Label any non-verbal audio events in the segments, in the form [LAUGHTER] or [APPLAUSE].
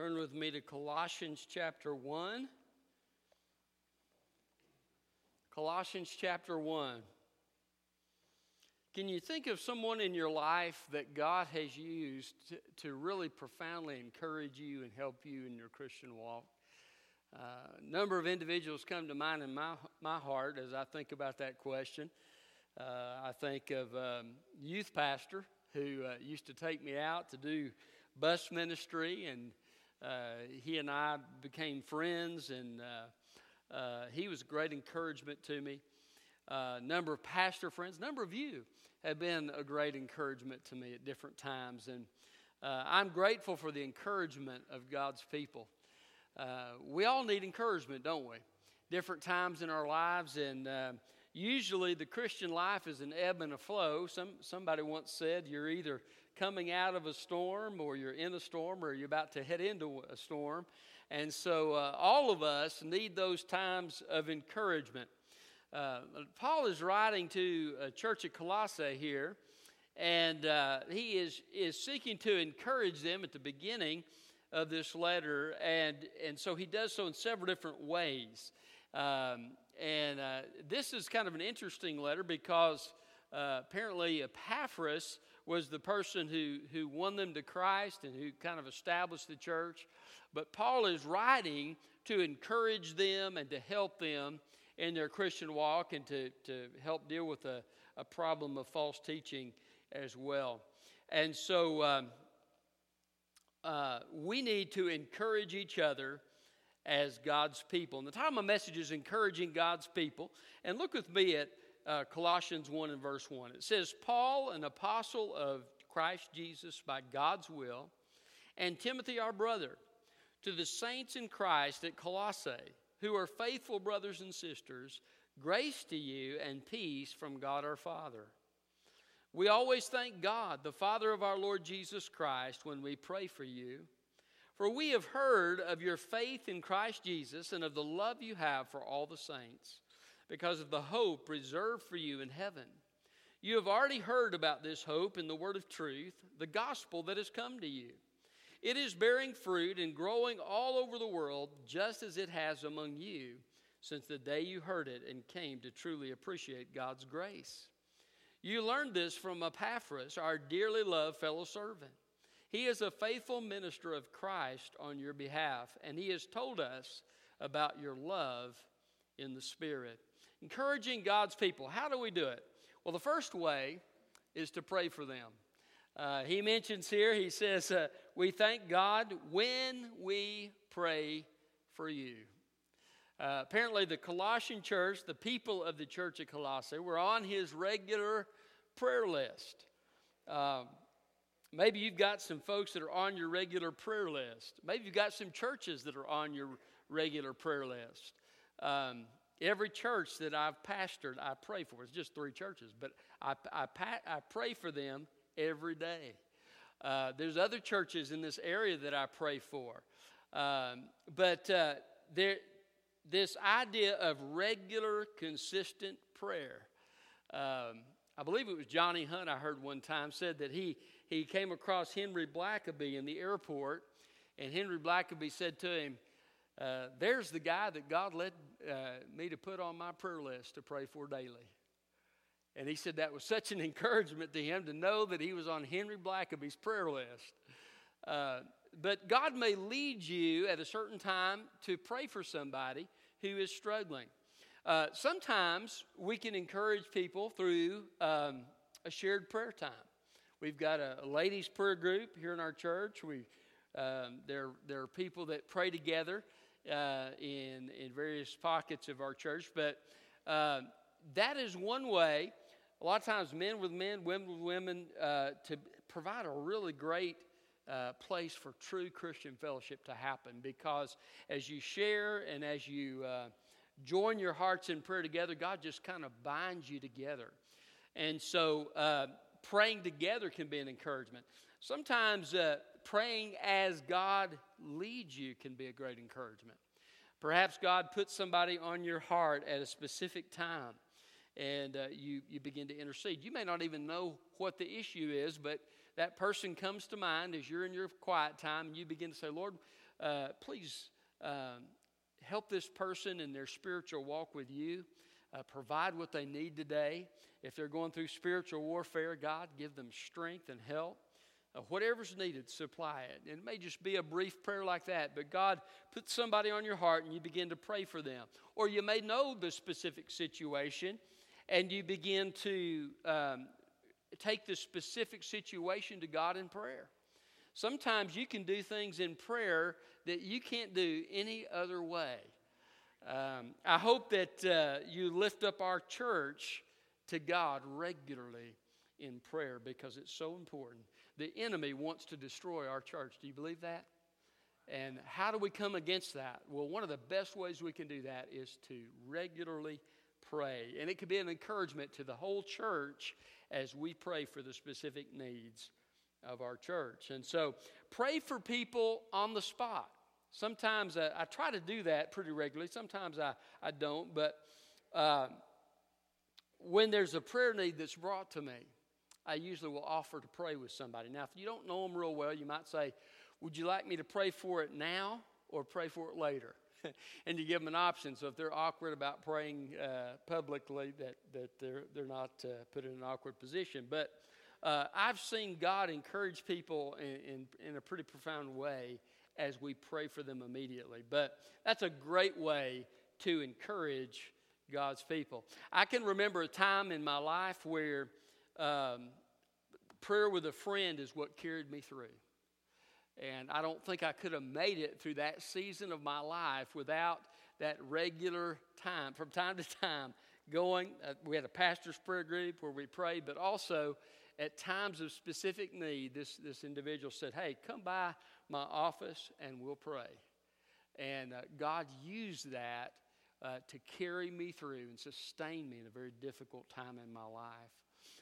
Turn with me to Colossians chapter 1. Colossians chapter 1. Can you think of someone in your life that God has used to, to really profoundly encourage you and help you in your Christian walk? Uh, a number of individuals come to mind in my, my heart as I think about that question. Uh, I think of um, youth pastor who uh, used to take me out to do bus ministry, and Uh, he and I became friends, and uh, uh, he was a great encouragement to me. A number of pastor friends, a number of you have been a great encouragement to me at different times, and uh, I'm grateful for the encouragement of God's people. we all need encouragement, don't we? Different times in our lives, and usually the Christian life is an ebb and a flow. Some, somebody once said you're either coming out of a storm or you're in a storm or you're about to head into a storm. And so uh, all of us need those times of encouragement. Uh, Paul is writing to a church at Colossae here, and uh, he is, is seeking to encourage them at the beginning of this letter. And, and so he does so in several different ways. Um, and uh, this is kind of an interesting letter because uh, apparently Epaphras was the person who, who won them to Christ and who kind of established the church. But Paul is writing to encourage them and to help them in their Christian walk and to, to help deal with a, a problem of false teaching as well. And so um, uh, we need to encourage each other as God's people. And the title of my message is encouraging God's people. And look with me at uh, Colossians 1 and verse 1. It says, Paul, an apostle of Christ Jesus by God's will, and Timothy, our brother, to the saints in Christ at Colossae, who are faithful brothers and sisters, grace to you and peace from God our Father. We always thank God, the Father of our Lord Jesus Christ, when we pray for you for we have heard of your faith in Christ Jesus and of the love you have for all the saints, because of the hope reserved for you in heaven. You have already heard about this hope in the word of truth, the gospel that has come to you. It is bearing fruit and growing all over the world, just as it has among you since the day you heard it and came to truly appreciate God's grace. You learned this from Epaphras, our dearly loved fellow servant. He is a faithful minister of Christ on your behalf, and he has told us about your love in the Spirit. Encouraging God's people. How do we do it? Well, the first way is to pray for them. Uh, he mentions here, he says, uh, We thank God when we pray for you. Uh, apparently, the Colossian church, the people of the church of Colossae, were on his regular prayer list. Um, Maybe you've got some folks that are on your regular prayer list. Maybe you've got some churches that are on your regular prayer list. Um, every church that I've pastored, I pray for. It's just three churches, but I, I, I pray for them every day. Uh, there's other churches in this area that I pray for. Um, but uh, there, this idea of regular, consistent prayer. Um, I believe it was Johnny Hunt I heard one time said that he he came across Henry Blackaby in the airport, and Henry Blackaby said to him, uh, There's the guy that God led uh, me to put on my prayer list to pray for daily. And he said that was such an [LAUGHS] encouragement to him to know that he was on Henry Blackaby's prayer list. Uh, but God may lead you at a certain time to pray for somebody who is struggling. Uh, sometimes we can encourage people through um, a shared prayer time. We've got a, a ladies' prayer group here in our church. We, um, there, there are people that pray together uh, in, in various pockets of our church, but uh, that is one way, a lot of times men with men, women with women, uh, to provide a really great uh, place for true Christian fellowship to happen because as you share and as you uh, join your hearts in prayer together, God just kind of binds you together. And so uh, praying together can be an encouragement. Sometimes praying as God leads you can be a great encouragement. Perhaps God puts somebody on your heart at a specific time and uh, you, you begin to intercede. You may not even know what the issue is, but that person comes to mind as you're in your quiet time and you begin to say, Lord, uh, please um, help this person in their spiritual walk with you. Uh, provide what they need today. If they're going through spiritual warfare, God, give them strength and help. Uh, whatever's needed, supply it. And it may just be a brief prayer like that, but God put somebody on your heart and you begin to pray for them. Or you may know the specific situation and you begin to um, take the specific situation to God in prayer. Sometimes you can do things in prayer that you can't do any other way. Um, I hope that uh, you lift up our church to God regularly in prayer because it's so important. The enemy wants to destroy our church. Do you believe that? And how do we come against that? Well, one of the best ways we can do that is to regularly pray. And it could be an encouragement to the whole church as we pray for the specific needs of our church. And so pray for people on the spot. Sometimes uh, I try to do that pretty regularly. Sometimes I, I don't. But uh, when there's a prayer need that's brought to me, I usually will offer to pray with somebody. Now, if you don't know them real well, you might say, Would you like me to pray for it now or pray for it later? [LAUGHS] and you give them an option. So if they're awkward about praying uh, publicly, that, that they're, they're not uh, put in an awkward position. But uh, I've seen God encourage people in, in, in, a pretty profound way as we pray for them immediately. But that's a great way to encourage God's people. I can remember a time in my life where um, prayer with a friend is what carried me through. And I don't think I could have made it through that season of my life without that regular time, from time to time, going. Uh, we had a pastor's prayer group where we prayed, but also at times of specific need, this, this individual said, Hey, come by my office and we'll pray. And uh, God used that uh, to carry me through and sustain me in a very difficult time in my life.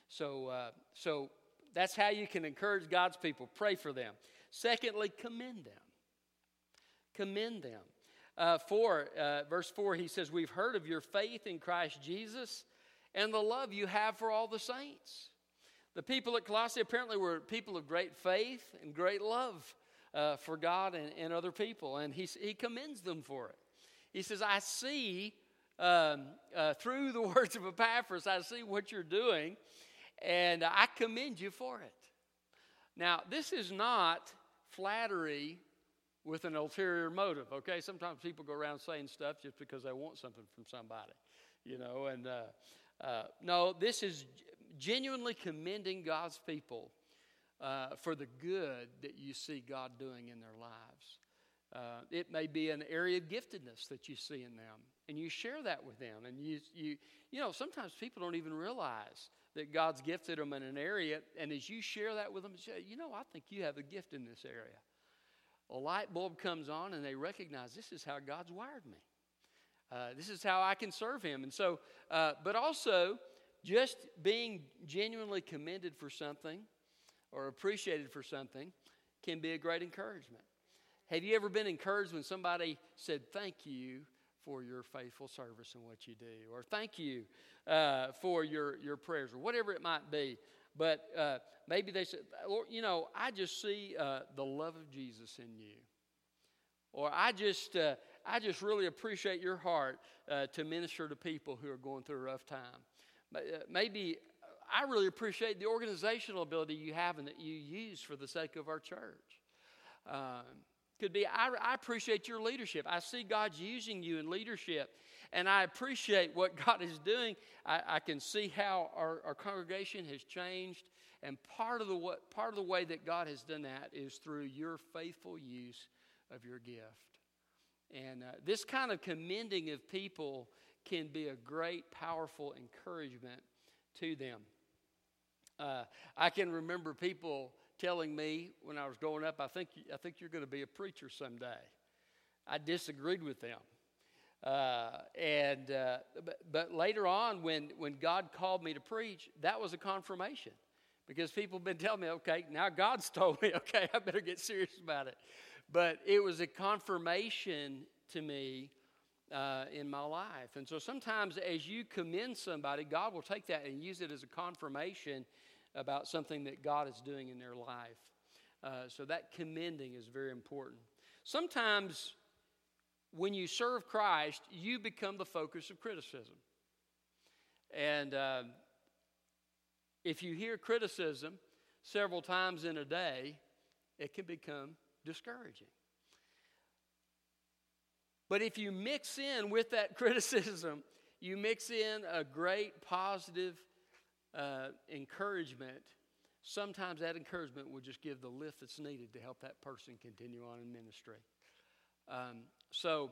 So, uh, so that's how you can encourage God's people. Pray for them. Secondly, commend them. Commend them. Uh, four, uh, verse 4, he says, We've heard of your faith in Christ Jesus and the love you have for all the saints. The people at Colossae apparently were people of great faith and great love uh, for God and, and, other people, and he, he commends them for it. He says, I see um, uh, through the [LAUGHS] words of Epaphras, I see what you're doing, and I commend you for it. Now, this is not flattery with an ulterior motive, okay? Sometimes people go around saying stuff just because they want something from somebody, you know, and uh, uh, no, this is genuinely commending God's people uh, for the good that you see God doing in their lives. Uh, it may be an area of giftedness that you see in them, and you share that with them. And you, you, you know, sometimes people don't even realize that God's gifted them in an area, and as you share that with them, say, you know, I think you have a gift in this area. A light bulb comes on, and they recognize this is how God's wired me. Uh, this is how I can serve Him. And so, uh, but also, just being genuinely commended for something or appreciated for something can be a great encouragement. Have you ever been encouraged when somebody said, Thank you for your faithful service and what you do, or thank you uh, for your, your prayers, or whatever it might be? But uh, maybe they said, Lord, you know, I just see uh, the love of Jesus in you. Or I just, uh, I just really appreciate your heart uh, to minister to people who are going through a rough time. Uh, maybe I really appreciate the organizational ability you have and that you use for the sake of our church. Um, could be, I, I, appreciate your leadership. I see God's using you in leadership, and I appreciate what [LAUGHS] God is doing. I, I can see how our, our, congregation has changed, and part of, the, what, part of the way that God has done that is through your faithful use of your gift. And uh, this kind of commending of people can be a great, powerful encouragement to them. Uh, I can remember people telling me when I was growing up, I think, I think you're going to be a preacher someday. I disagreed with them. Uh, and, uh, but, but, later on, when, when God called me to preach, that was a confirmation because people have been telling me, okay, now God's told me, [LAUGHS] okay, I better get serious about it. But it was a confirmation to me uh, in my life. And so sometimes as you commend somebody, God will take that and use it as a confirmation about something that God is doing in their life. Uh, so that commending is very important. Sometimes when you serve Christ, you become the focus of criticism. And uh, if you hear criticism several times in a day, it can become discouraging. But if you mix in with that [LAUGHS] criticism, you mix in a great positive uh, encouragement, sometimes that encouragement will just give the lift that's needed to help that person continue on in ministry. Um, so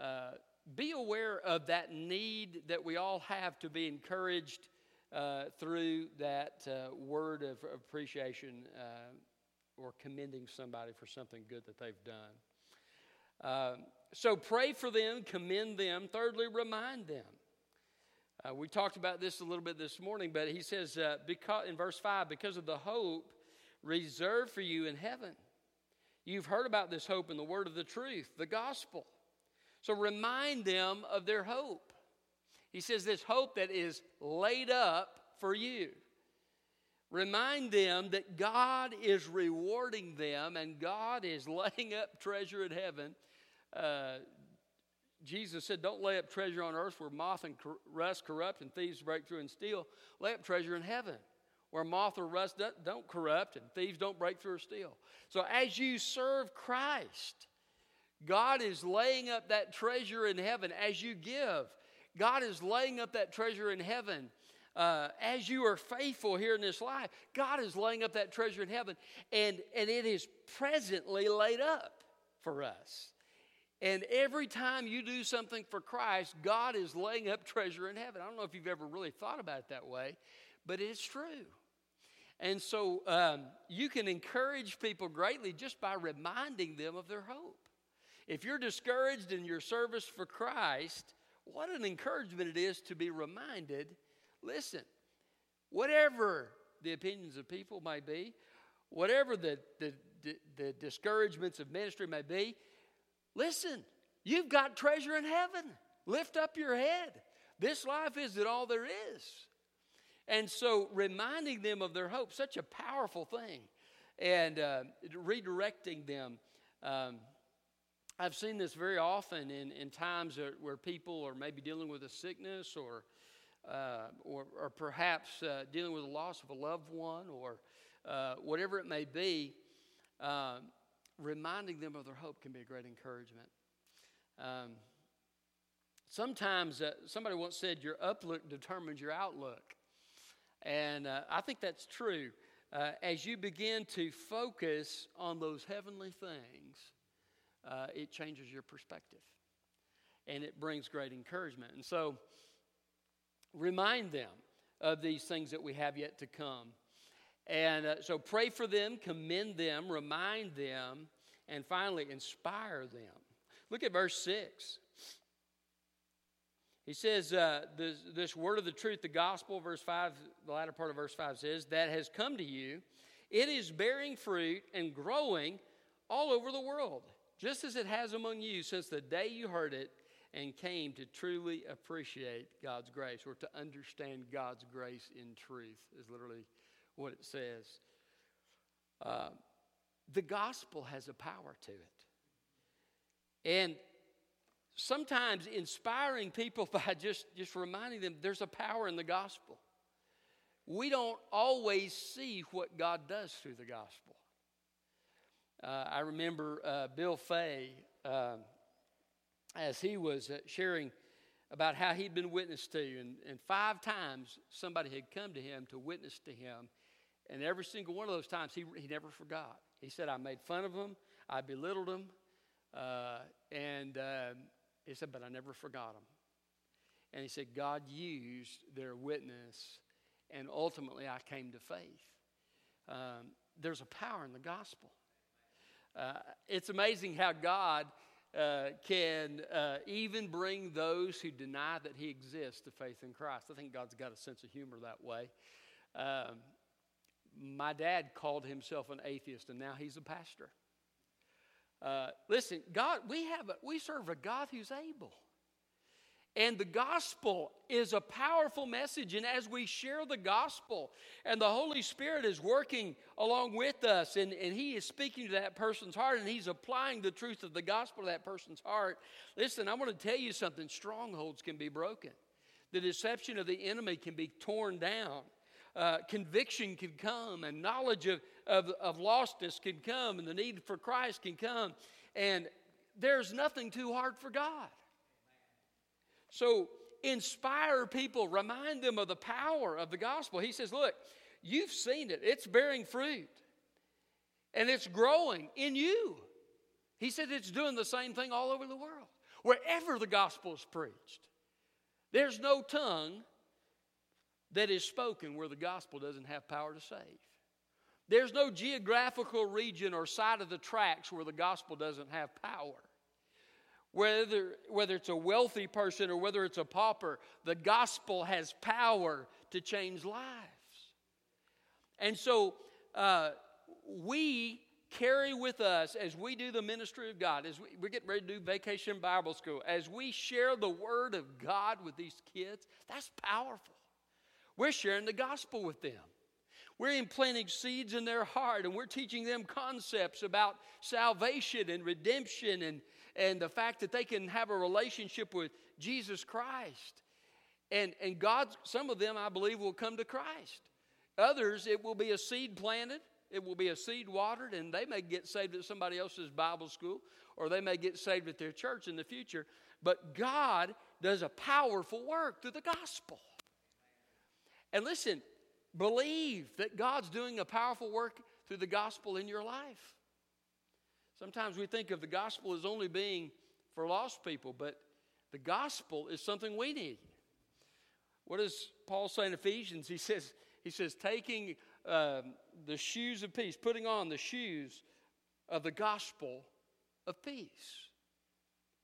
uh, be aware of that need that we all have to be encouraged uh, through that uh, word of appreciation uh, or commending somebody for something good that they've done. Um, so pray for them, commend them. Thirdly, remind them. Uh, we talked about this a little bit this morning, but he says uh, because, in verse 5 because of the hope reserved for you in heaven. You've heard about this hope in the word of the truth, the gospel. So remind them of their hope. He says, This hope that is laid up for you. Remind them that God is rewarding them and God is [LAUGHS] laying up treasure in heaven. Uh, Jesus said, Don't lay up treasure on earth where moth and rust corrupt and thieves break through and steal. Lay up treasure in heaven where moth or rust don't corrupt and thieves don't break through or steal. So as you serve Christ, God is laying up that treasure in heaven. As you give, God is laying up that treasure in heaven. Uh, as you are faithful here in this life, God is laying up that treasure in heaven, and, and it is presently laid up for us. And every time you do something for Christ, God is laying up treasure in heaven. I don't know if you've ever really thought about it that way, but it's true. And so um, you can encourage people greatly just by reminding them of their hope. If you're discouraged in your service for Christ, what an encouragement it is to be reminded listen, whatever the opinions of people may be, whatever the, the, the, the discouragements of ministry may be, Listen, you've got treasure in heaven. Lift up your head. This life isn't all there is. And so, reminding them of their hope, such a powerful thing, and uh, redirecting them. Um, I've seen this very often in, in times where people are maybe dealing with a sickness or, uh, or, or, perhaps uh, dealing with the loss of a loved one or uh, whatever it may be. Um, reminding them of their hope can be a great encouragement. Um, sometimes uh, somebody once said, Your uplook determines your outlook. And uh, I think that's true. Uh, as you begin to focus on those heavenly things, uh, it changes your perspective and it brings great encouragement. And so, remind them of these things that we have yet to come. And uh, so pray for them, commend them, remind them, and finally inspire them. Look at verse 6. He says, uh, this, this word of the truth, the gospel, verse 5, the latter part of verse 5 says, that has come to you. It is bearing fruit and growing all over the world, just as it has among you since the day you heard it and came to truly appreciate God's grace or to understand God's grace in truth, is literally what it says. Uh, the gospel has a power to it. And sometimes inspiring people [LAUGHS] by just, just reminding them there's a power in the gospel. We don't always see what God does through the gospel. Uh, I remember uh, Bill Fay, uh, as he was uh, sharing about how he'd been witnessed to, and, and five times somebody had come to him to witness to him, and every single one of those times he, he never forgot. He said, I made fun of them, I belittled them, uh, and uh, he said, but I never forgot them. And he said, God used their witness, and ultimately I came to faith. Um, there's a power in the gospel. Uh, it's amazing how God uh, can uh, even bring those who deny that He exists to faith in Christ. I think God's got a sense of humor that way. Um, my dad called himself an atheist, and now he's a pastor. Uh, listen, God, we have a, we serve a God who's able, And the gospel is a powerful message. And as we share the gospel, and the Holy Spirit is working along with us, and, and He is speaking to that person's heart, and He's applying the truth of the gospel to that person's heart. Listen, I want to tell you something strongholds can be broken, the deception of the enemy can be torn down. Uh, conviction can come, and knowledge of, of, of lostness can come, and the need for Christ can come. And there's nothing too hard for God. So inspire people, remind them of the power of the gospel. He says, Look, you've seen it, it's bearing fruit, and it's growing in you. He said it's doing the same thing all over the world. Wherever the gospel is preached, there's no tongue that is spoken where the gospel doesn't have power to save. There's no geographical region or side of the tracks where the gospel doesn't have power. Whether, whether it's a wealthy person or whether it's a pauper, the gospel has power to change lives. And so uh, we carry with us as we do the ministry of God, as we, we're getting ready to do vacation Bible school, as we share the word of God with these kids, that's powerful. We're sharing the gospel with them. We're implanting seeds in their heart and we're teaching them concepts about salvation and redemption and, and the fact that they can have a relationship with Jesus Christ. And, and God, some of them, I believe, will come to Christ. Others, it will be a seed planted, it will be a seed watered, and they may get saved at somebody else's Bible school, or they may get saved at their church in the future. But God does a powerful work through the gospel. And listen, believe that God's doing a powerful work through the gospel in your life. Sometimes we think of the gospel as only being for lost people, but the gospel is something we need. What does Paul say in Ephesians? He says, he says, taking uh, the shoes of peace, putting on the shoes of the gospel of peace.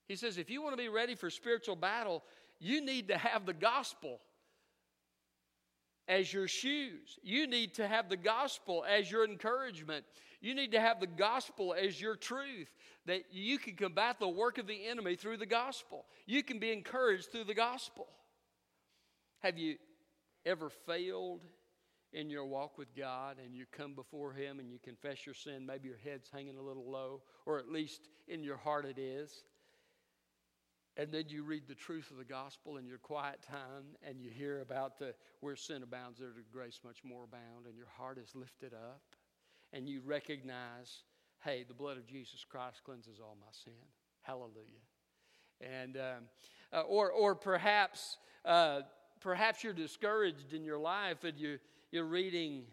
He says, if you want to be ready for spiritual battle, you need to have the gospel as your shoes. You need to have the gospel as your encouragement. You need to have the gospel as your truth, that you can combat the work of the enemy through the gospel. You can be encouraged through the gospel. Have you ever failed in your walk with God and you come before Him and you confess your sin? Maybe your head's hanging a little low, or at least in your heart it is and then you read the truth of the gospel in your quiet time and you hear about the where sin abounds there grace much more abound and your heart is lifted up and you recognize hey the blood of jesus christ cleanses all my sin. Hallelujah. And um, uh, or or perhaps uh, perhaps you're discouraged in your life and you you're reading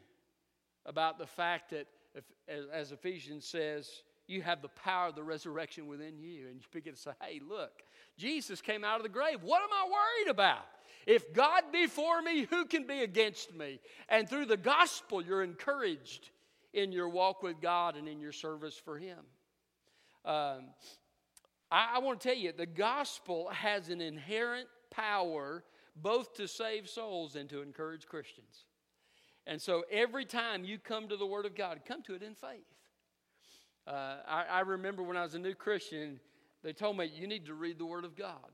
about the fact that if, as ephesians says you have the power of the resurrection within you and you begin to say hey look Jesus came out of the grave. What am I worried about? If God be for me, who can be against me? And through the gospel, you're encouraged in your walk with God and in your service for Him. Um, I, I want to tell you, the gospel has an inherent power both to save souls and to encourage Christians. And so every time you come to the Word of God, come to it in faith. Uh, I, I, remember when I was a new Christian, they told me, you need to read the Word of God.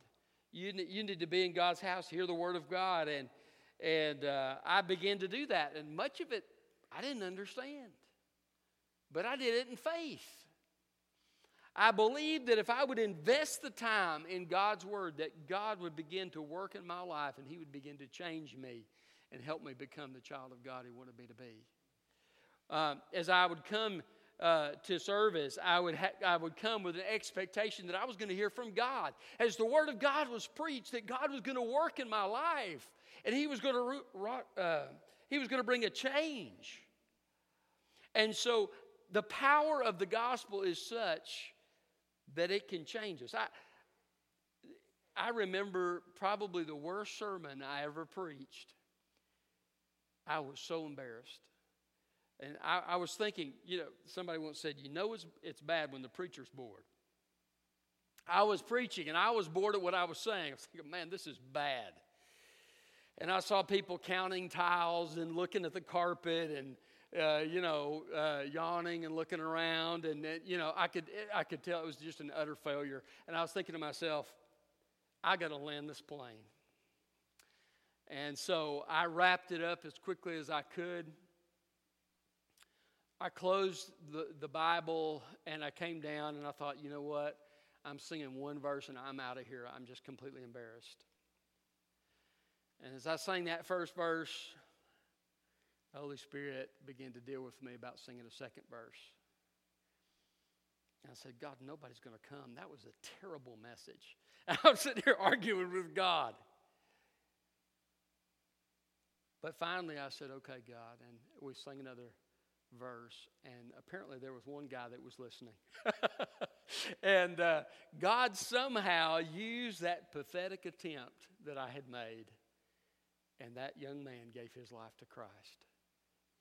You need, you need to be in God's house, hear the Word of God. And, and uh, I began to do that. And much of it I didn't understand, but I did it in faith. I believed that if I would invest the time in God's Word, that God would begin to work in my life and He would begin to change me and help me become the child of God He wanted me to be. Um, as I would come uh, to service, I would, ha- I would come with an expectation that I was going to hear from God. As the Word of God was preached, that God was going to work in my life and He was going to, uh, he was going to bring a change. And so the power of the gospel is such that it can change us. I, I remember probably the worst sermon I ever preached. I was so embarrassed. And I, I, was thinking, you know, somebody once said, you know, it's, it's bad when the preacher's bored. I was preaching and I was bored at what I was saying. I was thinking, man, this is bad. And I saw people counting tiles and looking at the carpet and, uh, you know, uh, yawning and looking around. And, uh, you know, I could, I could tell it was just an utter failure. And I was thinking to myself, I got to land this plane. And so I wrapped it up as quickly as I could. I closed the, the Bible and I came down and I thought, you know what? I'm singing one verse and I'm out of here. I'm just completely embarrassed. And as I sang that first verse, the Holy Spirit began to deal with me about singing a second verse. And I said, God, nobody's going to come. That was a terrible message. [LAUGHS] And I'm sitting here arguing with God. But finally, I said, okay, God. And we sang another verse. And apparently, there was one guy that was listening. [LAUGHS] and uh, God somehow used that pathetic attempt that I had made. And that young man gave his life to Christ.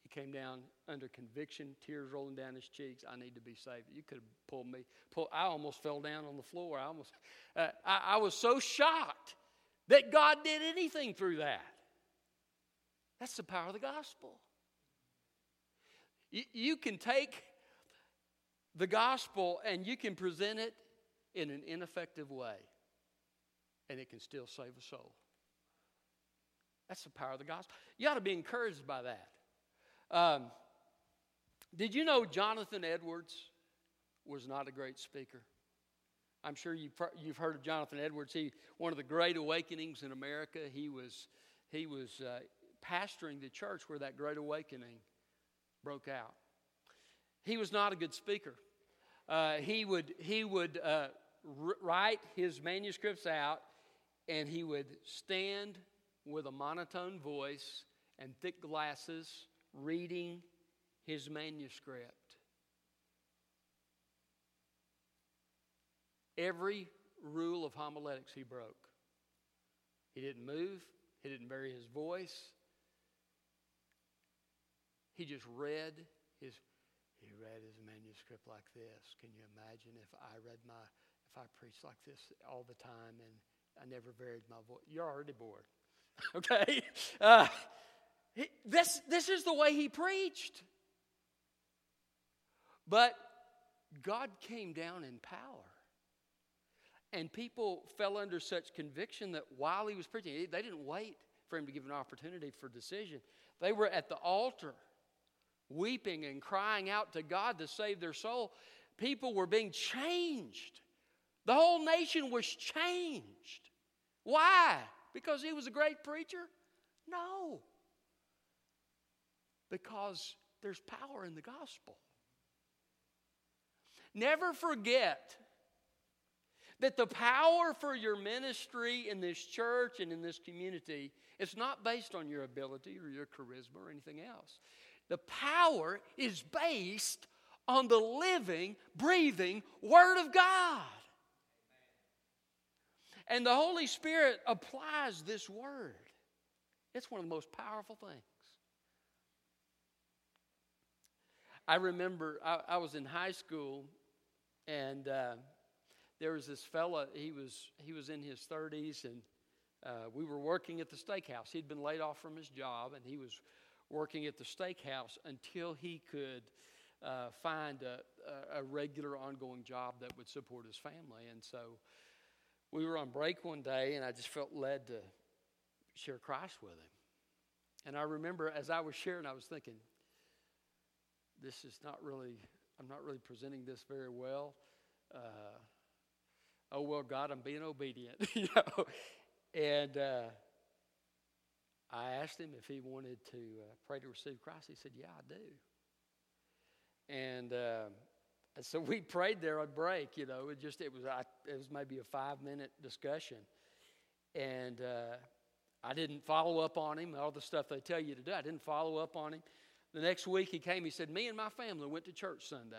He came down under conviction, tears rolling down his cheeks. I need to be saved. You could have pulled me. Pull, I almost fell down on the floor. I almost, uh, I, I was so shocked that God did anything through that. That's the power of the gospel. You, can take the gospel and you can present it in an ineffective way, and it can still save a soul. That's the power of the gospel. You ought to be encouraged by that. Um, did you know Jonathan Edwards was not a great speaker? I'm sure you've, you've heard of Jonathan Edwards. He one of the great awakenings in America. He was he was uh, pastoring the church where that great awakening broke out. He was not a good speaker. Uh, he would, he would uh, write his manuscripts out and he would stand with a monotone voice and thick glasses reading his manuscript. Every rule of homiletics he broke. He didn't move, he didn't vary his voice, he just read his he read his manuscript like this. Can you imagine if I read my if I preached like this all the time and I never varied my voice? You're already bored. [LAUGHS] okay? Uh, this, this is the way he preached. But God came down in power. And people fell under such conviction that while he was preaching, they didn't wait for him to give an opportunity for decision. They were at the altar weeping and crying out to God to save their soul. People were being changed. The whole nation was changed. Why? Because he was a great preacher? No. Because there's power in the gospel. Never forget that the power for your ministry in this church and in this community is not based on your ability or your charisma or anything else. The power is based on the living, breathing Word of God. And the Holy Spirit applies this Word. It's one of the most powerful things. I remember I, I was in high school, and uh, there was this fella. He was he was in his thirties, and uh, we were working at the steakhouse. He'd been laid off from his job, and he was working at the steakhouse until he could uh, find a, a, regular ongoing job that would support his family. And so we were on break one day, and I just felt led to share Christ with him. And I remember as I was sharing, I was thinking, this is not really, I'm not really presenting this very well. Uh, oh, well, God, I'm being obedient, [LAUGHS] you know. And, uh, I asked him if he wanted to uh, pray to receive Christ. He said, Yeah, I do. And uh, so [LAUGHS] we prayed there on break. You know, it just it was I, it was maybe a five minute discussion, and uh, I didn't follow up on him. All the stuff they tell you to do, I didn't follow up on him. The next week he came. He said, "Me and my family went to church Sunday."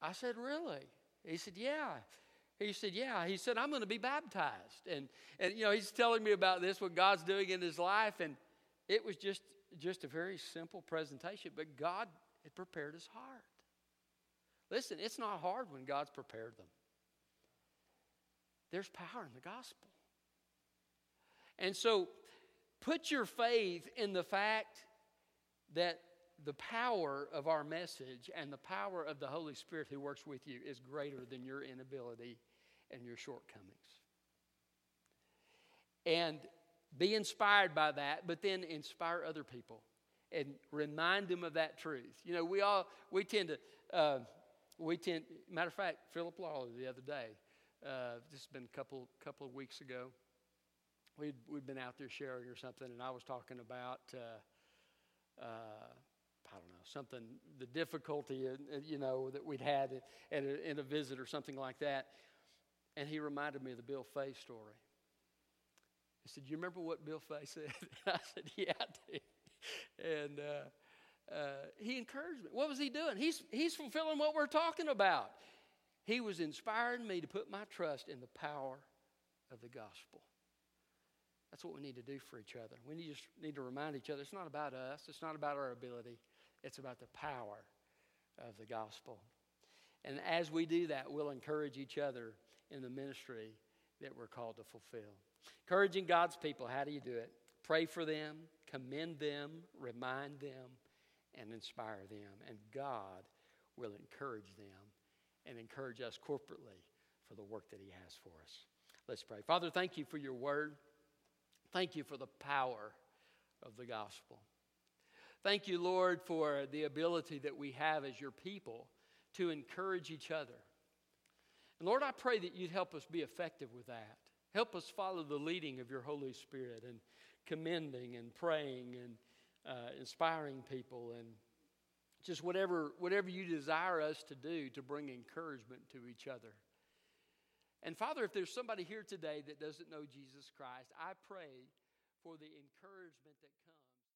I said, "Really?" He said, "Yeah." He said, Yeah. He said, I'm going to be baptized. And, and, you know, he's telling me about this, what God's doing in his life. And it was just, just a very simple presentation, but God had prepared his heart. Listen, it's not hard when God's prepared them. There's power in the gospel. And so put your faith in the fact that the power of our message and the power of the Holy Spirit who works with you is greater than your inability and your shortcomings. And be inspired by that, but then inspire other people and remind them of that truth. You know, we all, we tend to, uh, we tend, matter of fact, Philip Lawler the other day, uh, this has been a couple, couple of weeks ago, we'd, we'd been out there sharing or something, and I was talking about, uh, uh, I don't know, something, the difficulty, uh, you know, that we'd had at a, in a visit or something like that. And he reminded me of the Bill Fay story. He said, You remember what Bill Fay said? [LAUGHS] I said, Yeah, I do. And uh, uh, he encouraged me. What was he doing? He's, he's fulfilling what we're talking about. He was inspiring me to put my trust in the power of the gospel. That's what we need to do for each other. We need, just need to remind each other it's not about us, it's not about our ability, it's about the power of the gospel. And as we do that, we'll encourage each other in the ministry that we're called to fulfill. Encouraging God's people, how do you do it? Pray for them, commend them, remind them, and inspire them. And God will encourage them and encourage us corporately for the work that He has for us. Let's pray. Father, thank you for your word. Thank you for the power of the gospel. Thank you, Lord, for the ability that we have as your people to encourage each other. And Lord, I pray that you'd help us be effective with that. Help us follow the leading of your Holy Spirit and commending and praying and uh, inspiring people and just whatever, whatever you desire us to do to bring encouragement to each other. And Father, if there's somebody here today that doesn't know Jesus Christ, I pray for the encouragement that comes.